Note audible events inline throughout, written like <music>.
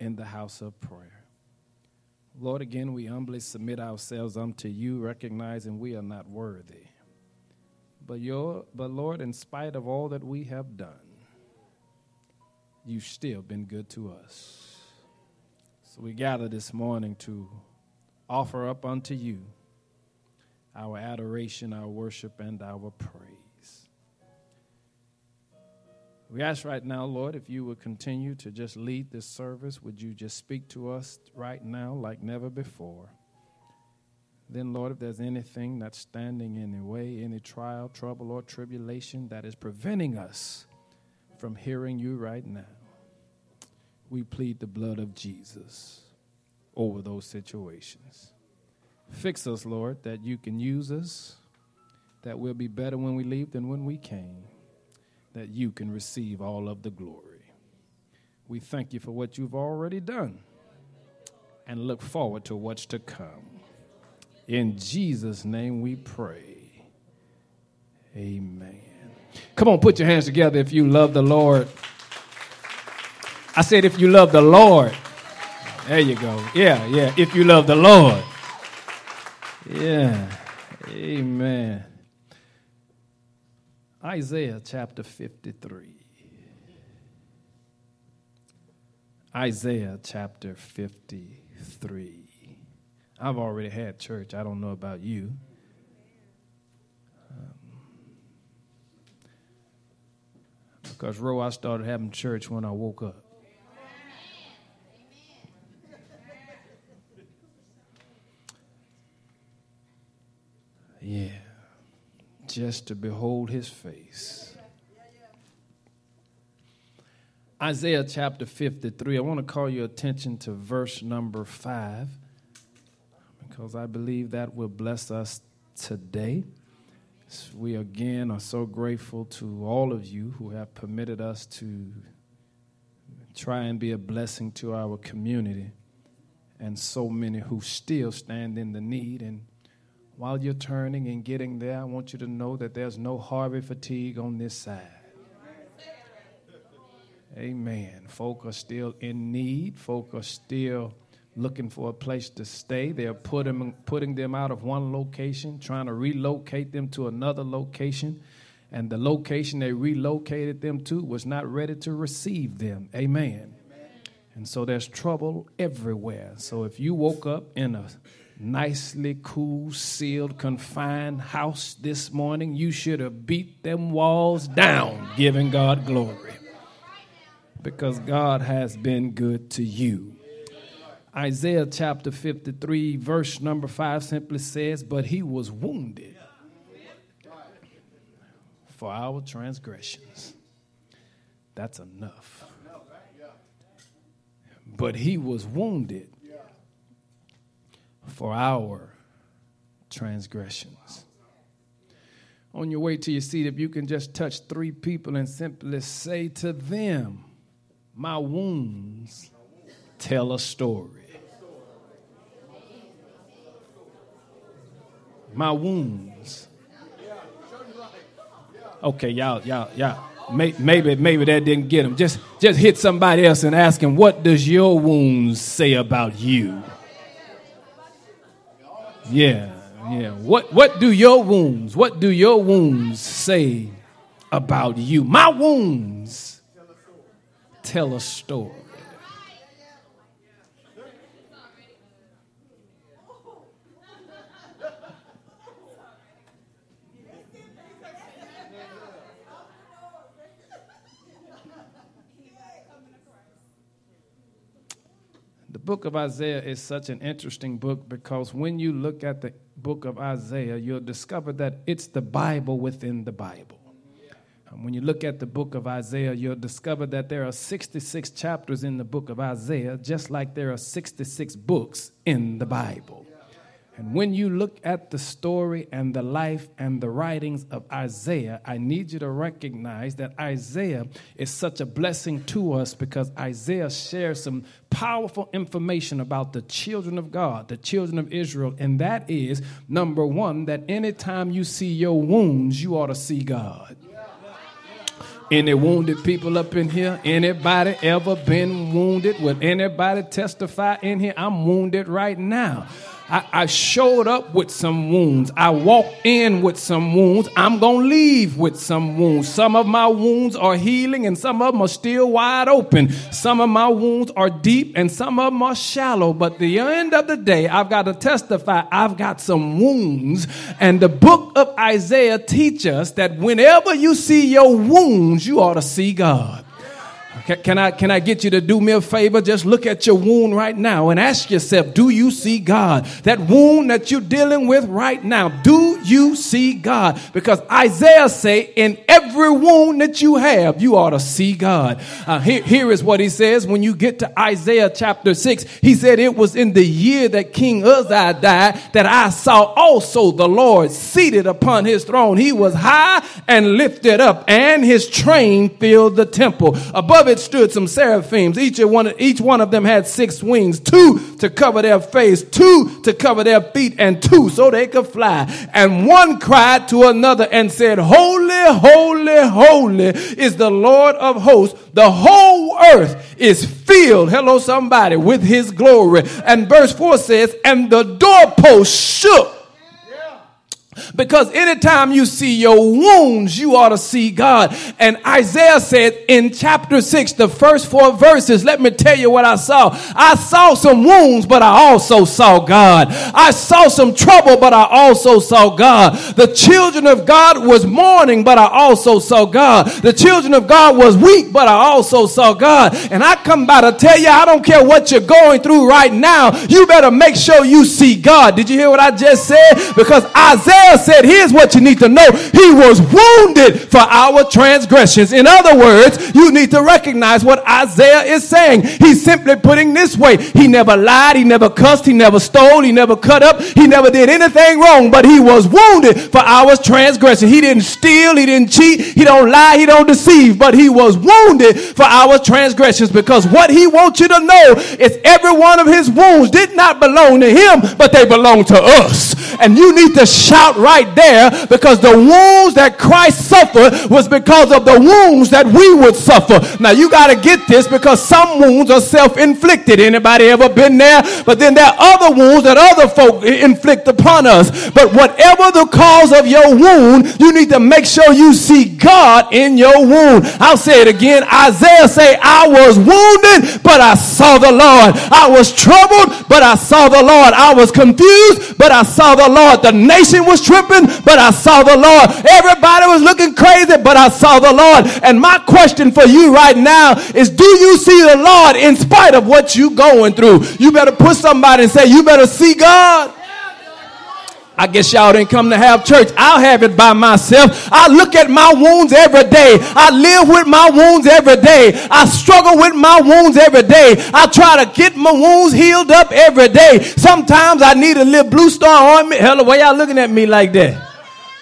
in the house of prayer. Lord, again, we humbly submit ourselves unto you, recognizing we are not worthy. But, your, but Lord, in spite of all that we have done, you've still been good to us. So we gather this morning to offer up unto you our adoration, our worship, and our praise. We ask right now, Lord, if you would continue to just lead this service, would you just speak to us right now like never before? Then, Lord, if there's anything that's standing in the way, any trial, trouble, or tribulation that is preventing us from hearing you right now, we plead the blood of Jesus over those situations. Fix us, Lord, that you can use us, that we'll be better when we leave than when we came, that you can receive all of the glory. We thank you for what you've already done and look forward to what's to come. In Jesus' name we pray. Amen. Come on, put your hands together if you love the Lord. I said, if you love the Lord. There you go. Yeah, yeah. If you love the Lord. Yeah. Amen. Isaiah chapter 53. Isaiah chapter 53. I've already had church. I don't know about you. Um, because, Roe, I started having church when I woke up. Yeah, just to behold his face. Isaiah chapter 53, I want to call your attention to verse number 5 because I believe that will bless us today. We again are so grateful to all of you who have permitted us to try and be a blessing to our community, and so many who still stand in the need. And while you're turning and getting there, I want you to know that there's no Harvey fatigue on this side. Amen. Folk are still in need. Folk are still looking for a place to stay. They're putting, putting them out of one location, trying to relocate them to another location. And the location they relocated them to was not ready to receive them. Amen. Amen. And so there's trouble everywhere. So if you woke up in a nicely cool, sealed, confined house this morning, you should have beat them walls down, giving God glory. Because God has been good to you. Isaiah chapter 53, verse number 5 simply says, But he was wounded for our transgressions. That's enough. But he was wounded for our transgressions. On your way to your seat, if you can just touch three people and simply say to them, My wounds tell a story. my wounds. Okay, y'all, y'all, y'all. Maybe, maybe that didn't get him. Just, just hit somebody else and ask him, what does your wounds say about you? Yeah, yeah. What, what do your wounds, what do your wounds say about you? My wounds tell a story. Book of Isaiah is such an interesting book because when you look at the book of Isaiah, you'll discover that it's the Bible within the Bible. And when you look at the book of Isaiah, you'll discover that there are 66 chapters in the book of Isaiah, just like there are 66 books in the Bible. And when you look at the story and the life and the writings of Isaiah, I need you to recognize that Isaiah is such a blessing to us because Isaiah shares some powerful information about the children of God, the children of Israel. And that is number one, that anytime you see your wounds, you ought to see God. Any wounded people up in here? Anybody ever been wounded? Would anybody testify in here? I'm wounded right now. I, I, showed up with some wounds. I walked in with some wounds. I'm going to leave with some wounds. Some of my wounds are healing and some of them are still wide open. Some of my wounds are deep and some of them are shallow. But the end of the day, I've got to testify I've got some wounds. And the book of Isaiah teaches us that whenever you see your wounds, you ought to see God. Can, can, I, can I get you to do me a favor? Just look at your wound right now and ask yourself, do you see God? That wound that you're dealing with right now, do you see God? Because Isaiah say, in every wound that you have, you ought to see God. Uh, here, here is what he says when you get to Isaiah chapter 6. He said, it was in the year that King Uzziah died that I saw also the Lord seated upon his throne. He was high and lifted up and his train filled the temple. Above it stood some seraphims. Each one, each one of them had six wings, two to cover their face, two to cover their feet, and two so they could fly. And one cried to another and said, Holy, holy, holy is the Lord of hosts. The whole earth is filled, hello somebody, with his glory. And verse 4 says, And the doorpost shook because anytime you see your wounds, you ought to see God. And Isaiah said in chapter 6, the first four verses, let me tell you what I saw. I saw some wounds, but I also saw God. I saw some trouble, but I also saw God. The children of God was mourning, but I also saw God. The children of God was weak, but I also saw God. And I come by to tell you, I don't care what you're going through right now. You better make sure you see God. Did you hear what I just said? Because Isaiah Said, Here's what you need to know. He was wounded for our transgressions. In other words, you need to recognize what Isaiah is saying. He's simply putting this way. He never lied, he never cussed, he never stole, he never cut up, he never did anything wrong, but he was wounded for our transgression. He didn't steal, he didn't cheat, he don't lie, he don't deceive, but he was wounded for our transgressions because what he wants you to know is every one of his wounds did not belong to him, but they belong to us. And you need to shout right there because the wounds that Christ suffered was because of the wounds that we would suffer. Now you got to get this because some wounds are self-inflicted. Anybody ever been there? But then there are other wounds that other folk inflict upon us. But whatever the cause of your wound, you need to make sure you see God in your wound. I'll say it again. Isaiah say, I was wounded, but I saw the Lord. I was troubled, but I saw the Lord. I was confused, but I saw the Lord. The nation was tripping, but I saw the Lord. Everybody was looking crazy, but I saw the Lord. And my question for you right now is do you see the Lord in spite of what you're going through? You better put somebody and say, you better see God. I guess y'all didn't come to have church. I'll have it by myself. I look at my wounds every day. I live with my wounds every day. I struggle with my wounds every day. I try to get my wounds healed up every day. Sometimes I need a little blue star on me. Hell, why y'all looking at me like that?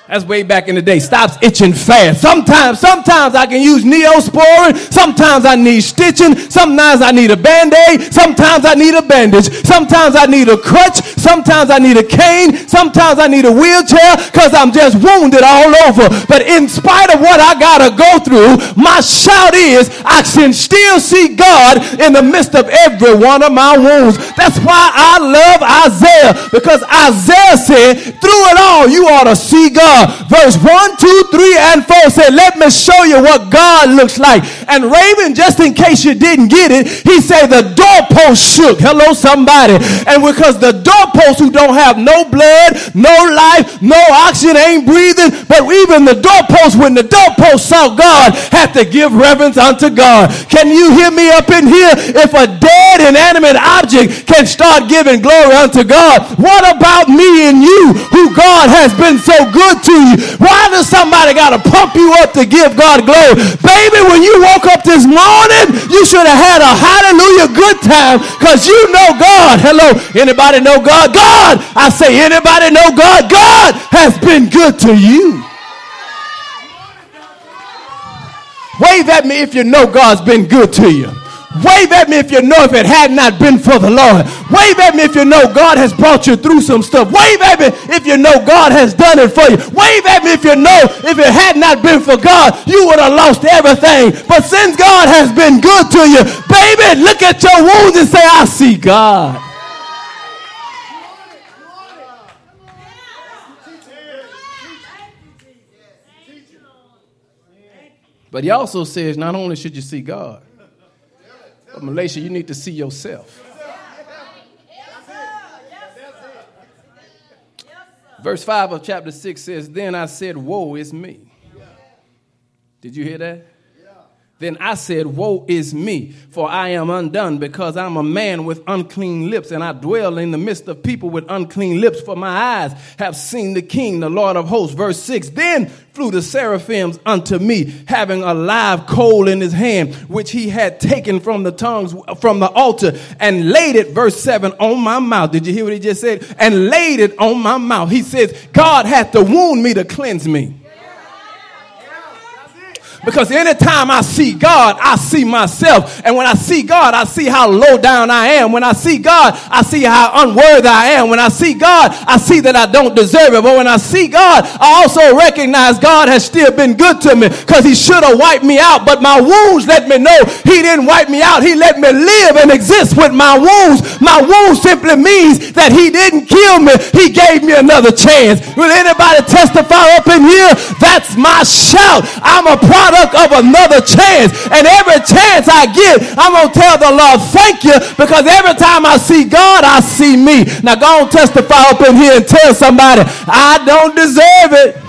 That's way back in the day. Stops itching fast. Sometimes, sometimes I can use neosporin. Sometimes I need stitching. Sometimes I need a band-aid. Sometimes I need a bandage. Sometimes I need a crutch. Sometimes I need a cane. Sometimes I need a wheelchair because I'm just wounded all over. But in spite of what I got to go through, my shout is I can still see God in the midst of every one of my wounds. That's why I love Isaiah because Isaiah said, through it all, you ought to see God. Verse 1, 2, 3, and 4 said, Let me show you what God looks like. And Raven, just in case you didn't get it, he said the doorpost shook. Hello, somebody. And because the doorposts who don't have no blood, no life, no oxygen, ain't breathing, but even the doorposts, when the doorpost saw God, had to give reverence unto God. Can you hear me up in here? If a dead, inanimate object can start giving glory unto God, what about me and you who God has been so good to you. Why does somebody got to pump you up to give God glory? Baby, when you woke up this morning, you should have had a hallelujah good time because you know God. Hello, anybody know God? God, I say, anybody know God? God has been good to you. Wave at me if you know God's been good to you. Wave at me if you know if it had not been for the Lord. Wave at me if you know God has brought you through some stuff. Wave at me if you know God has done it for you. Wave at me if you know if it had not been for God, you would have lost everything. But since God has been good to you, baby, look at your wounds and say, I see God. But he also says not only should you see God, but Malaysia, you need to see yourself. Verse 5 of chapter 6 says, Then I said, Woe is me. Did you hear that? Then I said, Woe is me, for I am undone, because I'm a man with unclean lips, and I dwell in the midst of people with unclean lips, for my eyes have seen the King, the Lord of hosts. Verse 6 Then flew the seraphims unto me, having a live coal in his hand, which he had taken from the tongues from the altar, and laid it, verse 7, on my mouth. Did you hear what he just said? And laid it on my mouth. He says, God hath to wound me to cleanse me. Because anytime I see God, I see myself. And when I see God, I see how low down I am. When I see God, I see how unworthy I am. When I see God, I see that I don't deserve it. But when I see God, I also recognize God has still been good to me because He should have wiped me out. But my wounds let me know He didn't wipe me out. He let me live and exist with my wounds. My wounds simply means that He didn't kill me. He gave me another chance. Will anybody testify up in here? That's my shout. I'm a product of another chance. And every chance I get, I'm going to tell the Lord, thank you, because every time I see God, I see me. Now go and testify up in here and tell somebody, I don't deserve it.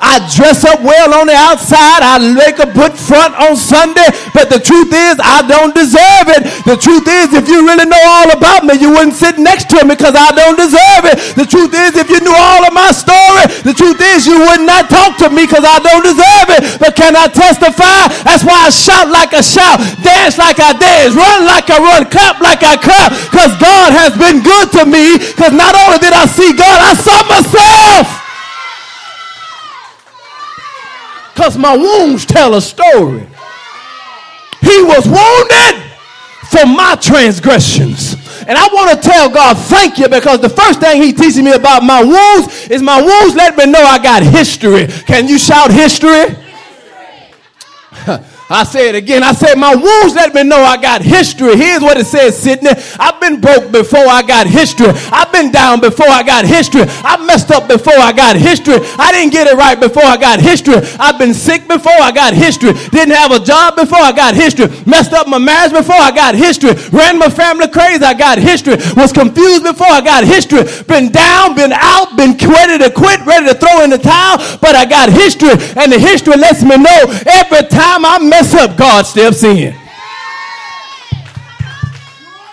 I dress up well on the outside. I make a good front on Sunday. But the truth is, I don't deserve it. The truth is, if you really know all about me, you wouldn't sit next to me because I don't deserve it. The truth is, if you knew all of my story, the truth is, you would not talk to me because I don't deserve it. But can I testify? That's why I shout like I shout, dance like I dance, run like I run, clap like I clap. Because God has been good to me. Because not only did I see God, I saw myself. Because my wounds tell a story. He was wounded for my transgressions. And I want to tell God thank you because the first thing he teaches me about my wounds is my wounds let me know I got history. Can you shout history? I say it again. I said, my wounds let me know I got history. Here's what it says, Sydney. I've been broke before I got history. I've been down before I got history. I messed up before I got history. I didn't get it right before I got history. I've been sick before I got history. Didn't have a job before I got history. Messed up my marriage before I got history. Ran my family crazy. I got history. Was confused before I got history. Been down, been out, been ready to quit, ready to throw in the towel. But I got history. And the history lets me know every time I mess mess up, God steps in.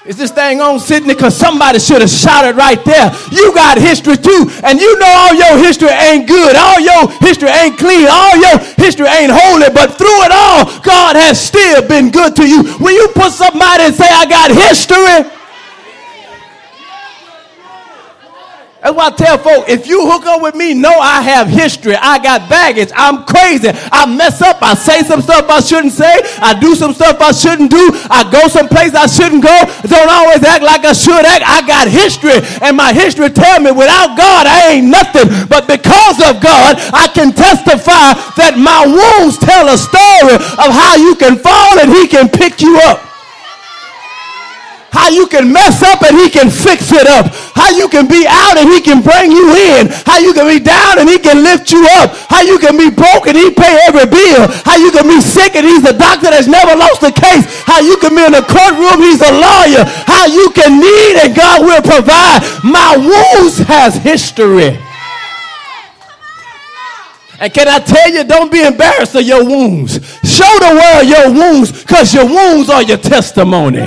Is this thing on, Sydney? Because somebody should have shouted right there. You got history too. And you know all your history ain't good. All your history ain't clean. All your history ain't holy. But through it all, God has still been good to you. When you put somebody and say, I got history, That's why I tell folks, if you hook up with me, know I have history. I got baggage. I'm crazy. I mess up. I say some stuff I shouldn't say. I do some stuff I shouldn't do. I go someplace I shouldn't go. Don't always act like I should act. I got history. And my history tell me without God, I ain't nothing. But because of God, I can testify that my wounds tell a story of how you can fall and he can pick you up. How you can mess up and he can fix it up. How you can be out and he can bring you in. How you can be down and he can lift you up. How you can be broke and he pay every bill. How you can be sick and he's a doctor that's never lost a case. How you can be in a courtroom, he's a lawyer. How you can need and God will provide. My wounds has history. And can I tell you, don't be embarrassed of your wounds. Show the world your wounds because your wounds are your testimony.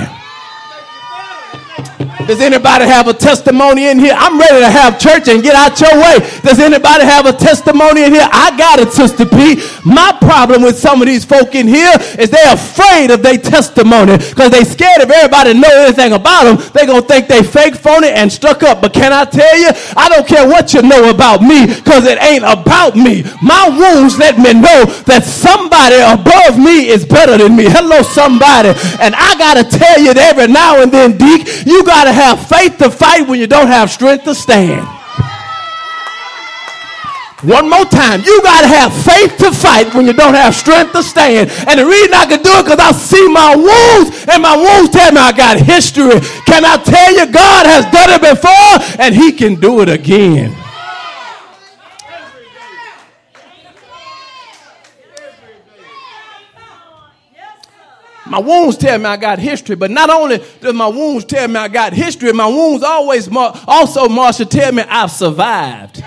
Does anybody have a testimony in here? I'm ready to have church and get out your way. Does anybody have a testimony in here? I got it, Sister P. My problem with some of these folk in here is they're afraid of their testimony because they scared if everybody know anything about them. They going to think they fake, phony, and stuck up. But can I tell you, I don't care what you know about me because it ain't about me. My wounds let me know that somebody above me is better than me. Hello, somebody. And I got to tell you that every now and then, Deke, you got to have faith to fight when you don't have strength to stand. One more time. You got to have faith to fight when you don't have strength to stand. And the reason I can do it because I see my wounds and my wounds tell me I got history. Can I tell you God has done it before and he can do it again. My wounds tell me I got history, but not only do my wounds tell me I got history, my wounds always also, Marsha, tell me I've survived.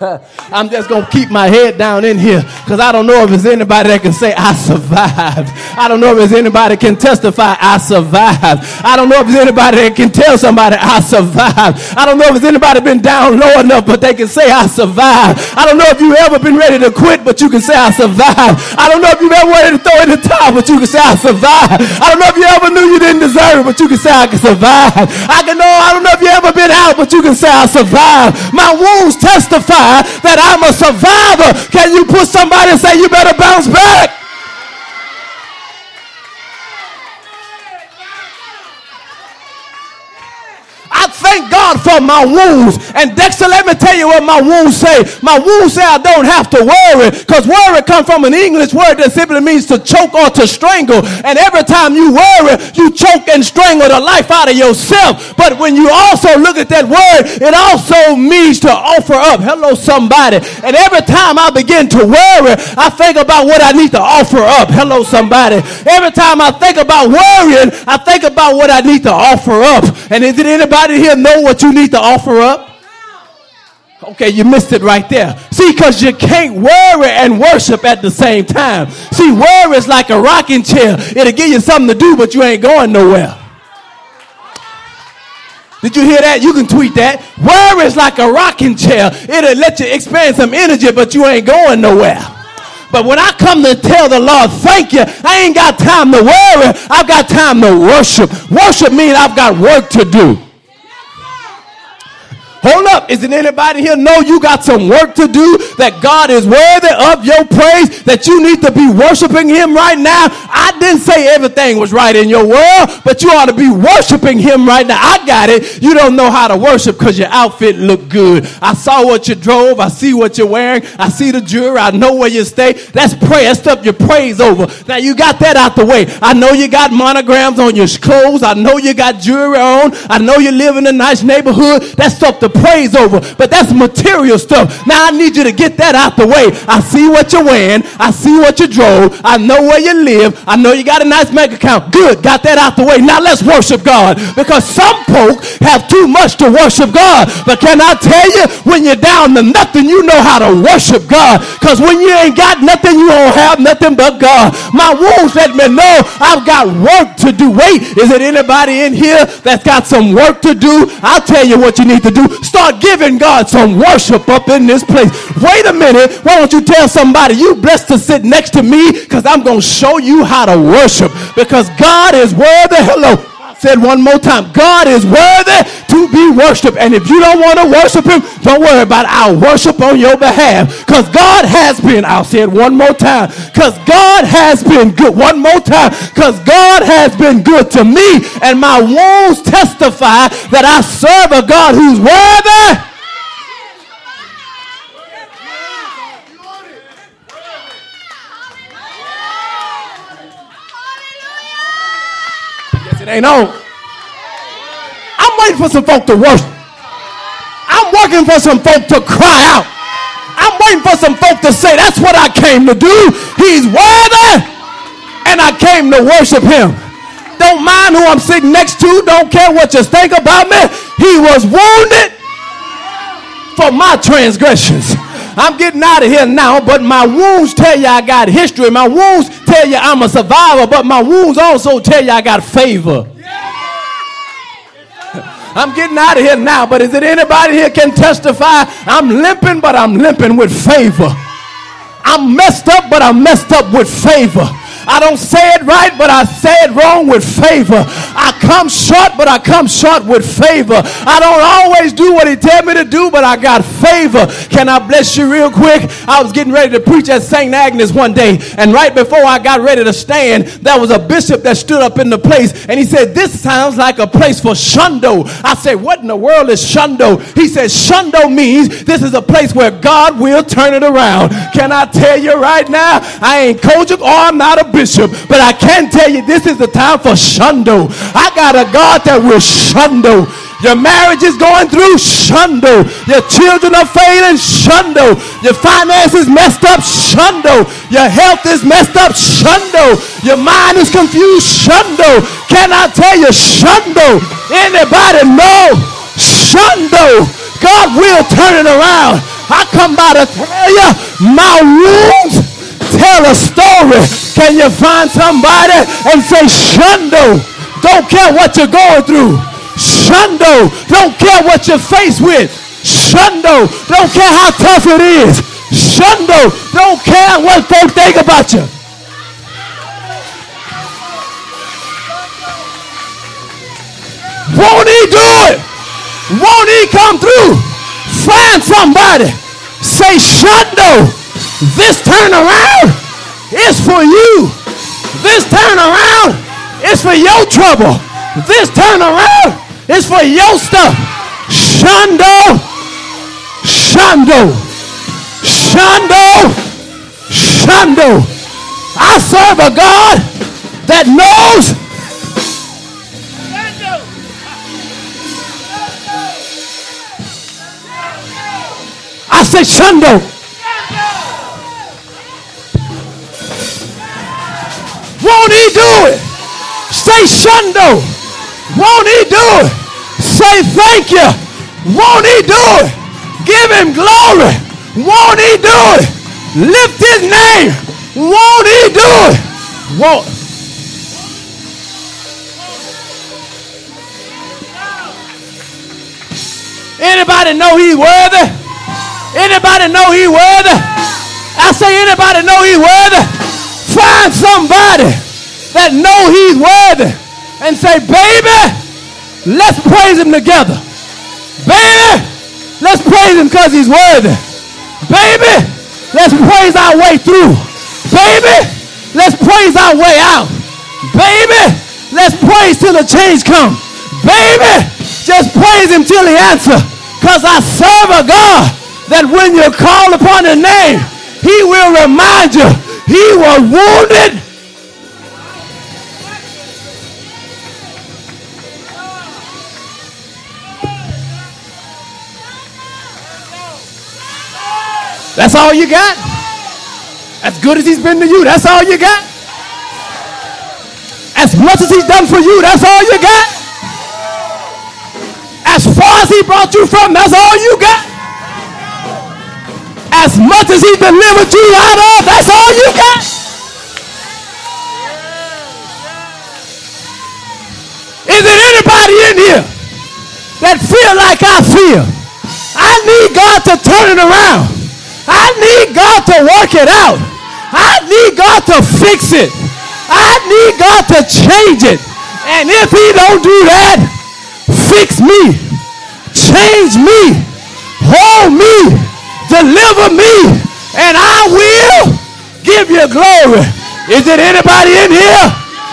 <laughs> I'm just going to keep my head down in here because I don't know if there's anybody that can say, I survived. I don't know if there's anybody can testify, I survived. I don't know if there's anybody that can tell somebody, I survived. I don't know if there's anybody been down low enough, but they can say, I survived. I don't know if you've ever been ready to quit, but you can say, I survived. I don't know if you've ever wanted to throw in the towel, but you can say, I survived. I don't know if you ever knew you didn't deserve it, but you can say, I can survive. I can know, I don't know if you ever been out, but you can say, I survived. My wounds testify that I'm a survivor. Can you put somebody and say, you better bounce back? I thank God for my wounds. And Dexter, let me tell you what my wounds say. My wounds say I don't have to worry because worry comes from an English word that simply means to choke or to strangle. And every time you worry, you choke and strangle the life out of yourself. But when you also look at that word, it also means to offer up. Hello, somebody. And every time I begin to worry, I think about what I need to offer up. Hello, somebody. Every time I think about worrying, I think about what I need to offer up. And is it anybody here what you need to offer up? Okay, you missed it right there. See, because you can't worry and worship at the same time. See, worry is like a rocking chair. It'll give you something to do, but you ain't going nowhere. Did you hear that? You can tweet that. Worry is like a rocking chair. It'll let you expand some energy, but you ain't going nowhere. But when I come to tell the Lord, thank you, I ain't got time to worry. I've got time to worship. Worship means I've got work to do. Hold up. Isn't anybody here know you got some work to do? That God is worthy of your praise? That you need to be worshiping Him right now? I didn't say everything was right in your world, but you ought to be worshiping Him right now. I got it. You don't know how to worship because your outfit looked good. I saw what you drove. I see what you're wearing. I see the jewelry. I know where you stay. That's prayer. That's stuff you praise over. Now you got that out the way. I know you got monograms on your clothes. I know you got jewelry on. I know you live in a nice neighborhood. That's stuff to praise over, but that's material stuff. Now I need you to get that out the way. I see what you're wearing. I see what you drove. I know where you live. I know you got a nice bank account. Good. Got that out the way. Now let's worship God because some folk have too much to worship God. But can I tell you, when you're down to nothing, you know how to worship God. Because when you ain't got nothing, you don't have nothing but God. My wounds let me know I've got work to do. Wait, is it anybody in here that's got some work to do? I'll tell you what you need to do. Start giving God some worship up in this place. Wait a minute. Why don't you tell somebody you blessed to sit next to me because I'm going to show you how to worship because God is worthy. Hello said one more time God is worthy to be worshiped. And if you don't want to worship him, don't worry about it. I'll worship on your behalf. Because God has been, I'll say it one more time. Because God has been good. One more time. Because God has been good to me. And my wounds testify that I serve a God who's worthy. Ain't on. I'm waiting for some folk to worship. I'm working for some folk to cry out. I'm waiting for some folk to say, that's what I came to do. He's worthy. And I came to worship him. Don't mind who I'm sitting next to. Don't care what you think about me. He was wounded for my transgressions. I'm getting out of here now, but my wounds tell you I got history. My wounds tell you I'm a survivor, but my wounds also tell you I got favor. I'm getting out of here now, but is it anybody here can testify? I'm limping, but I'm limping with favor. I'm messed up, but I'm messed up with favor. I don't say it right, but I say it wrong with favor. I come short, but I come short with favor. I don't always do what he tell me to do, but I got favor. Can I bless you real quick? I was getting ready to preach at St. Agnes one day, and right before I got ready to stand, there was a bishop that stood up in the place, and he said, This sounds like a place for shundo. I said, What in the world is shundo? He said, Shundo means this is a place where God will turn it around. Can I tell you right now? I ain't COGIC or I'm not a bishop, but I can tell you this is the time for shundo. I got a God that will shundo. Your marriage is going through shundo. Your children are failing shundo. Your finances messed up shundo. Your health is messed up shundo. Your mind is confused shundo. Can I tell you shundo? Anybody know shundo? God will turn it around. I come by to tell you my wounds tell a story. Can you find somebody and say, Shundo? Don't care what you're going through. Shundo. Don't care what you're faced with. Shundo. Don't care how tough it is. Shundo. Don't care what folks think about you. Won't he do it? Won't he come through? Find somebody. Say, Shundo. This turnaround is for you. This turnaround is for your trouble. This turnaround is for your stuff. Shando, Shando, Shando, Shando. I serve a God that knows. I say Shando. Won't he do it? Say shundo. Won't he do it? Say thank you. Won't he do it? Give him glory. Won't he do it? Lift his name. Won't he do it? Won't. Anybody know he's worthy? Anybody know he's worthy? I say anybody know he's worthy? Find somebody that know he's worthy and say, baby, let's praise him together. Baby, let's praise him because he's worthy. Baby, let's praise our way through. Baby, let's praise our way out. Baby, let's praise till the change comes. Baby, just praise him till he answers. Because I serve a God that when you call upon his name, he will remind you he was wounded. That's all you got? As good as he's been to you, that's all you got? As much as he's done for you, that's all you got? As far as he brought you from, that's all you got? as much as he delivered you out of, that's all you got. Is there anybody in here that feel like I feel? I need God to turn it around. Work it out. I need God to fix it. I need God to change it. And if he don't do that, fix me, change me, hold me, Deliver me, and I will give you glory. Is it anybody in here?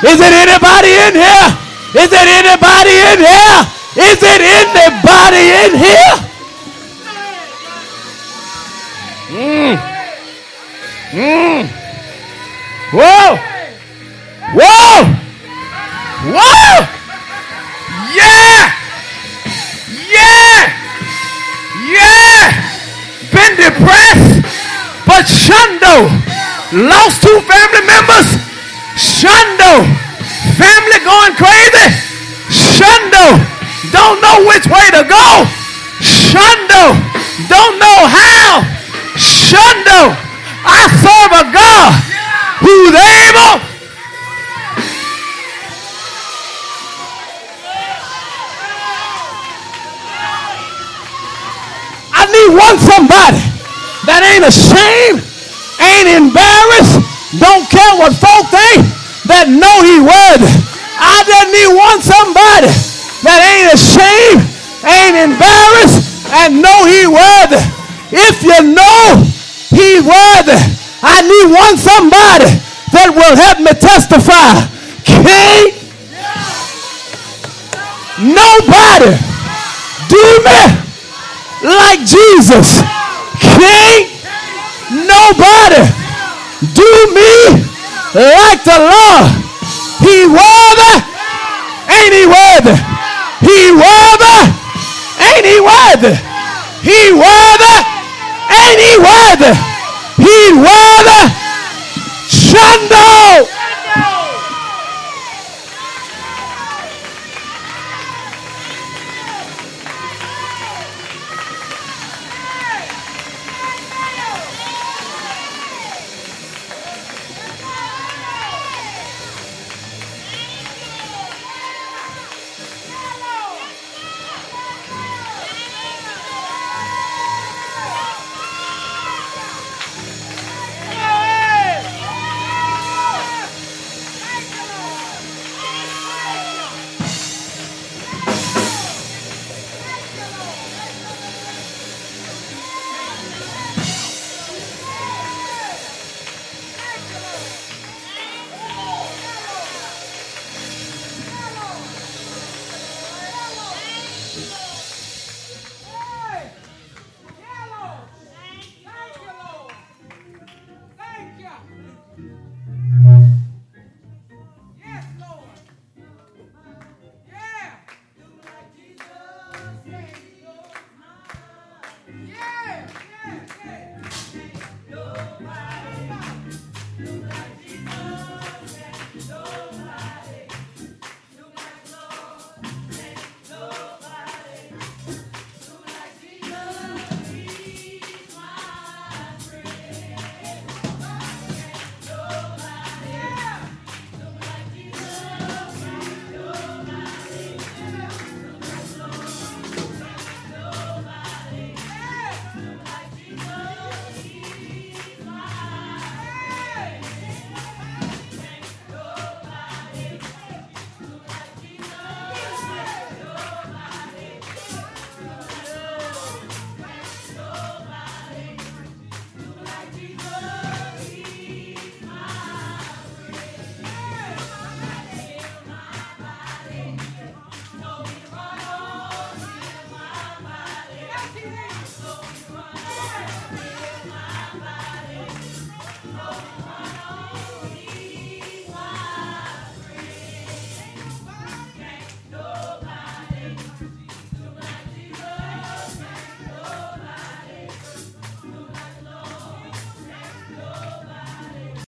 Is it anybody in here? Is it anybody in here? Is it anybody in here? Mm. Mm. Whoa. Whoa. Whoa. Yeah. Yeah. Yeah been depressed, but Shundo lost two family members. Shundo, family going crazy. Shundo, don't know which way to go. Shundo, don't know how. Shundo, I serve a God who's able. I need one somebody that ain't ashamed, ain't embarrassed, don't care what folk think, that know he would. I just need one somebody that ain't ashamed, ain't embarrassed, and know he would. If you know he worthy, I need one somebody that will help me testify. Can't nobody do me like Jesus. Can't nobody do me like the Lord. He worthy, ain't he worthy? He worthy, ain't he worthy? He worthy, ain't he worthy? He's worthy. Shanda.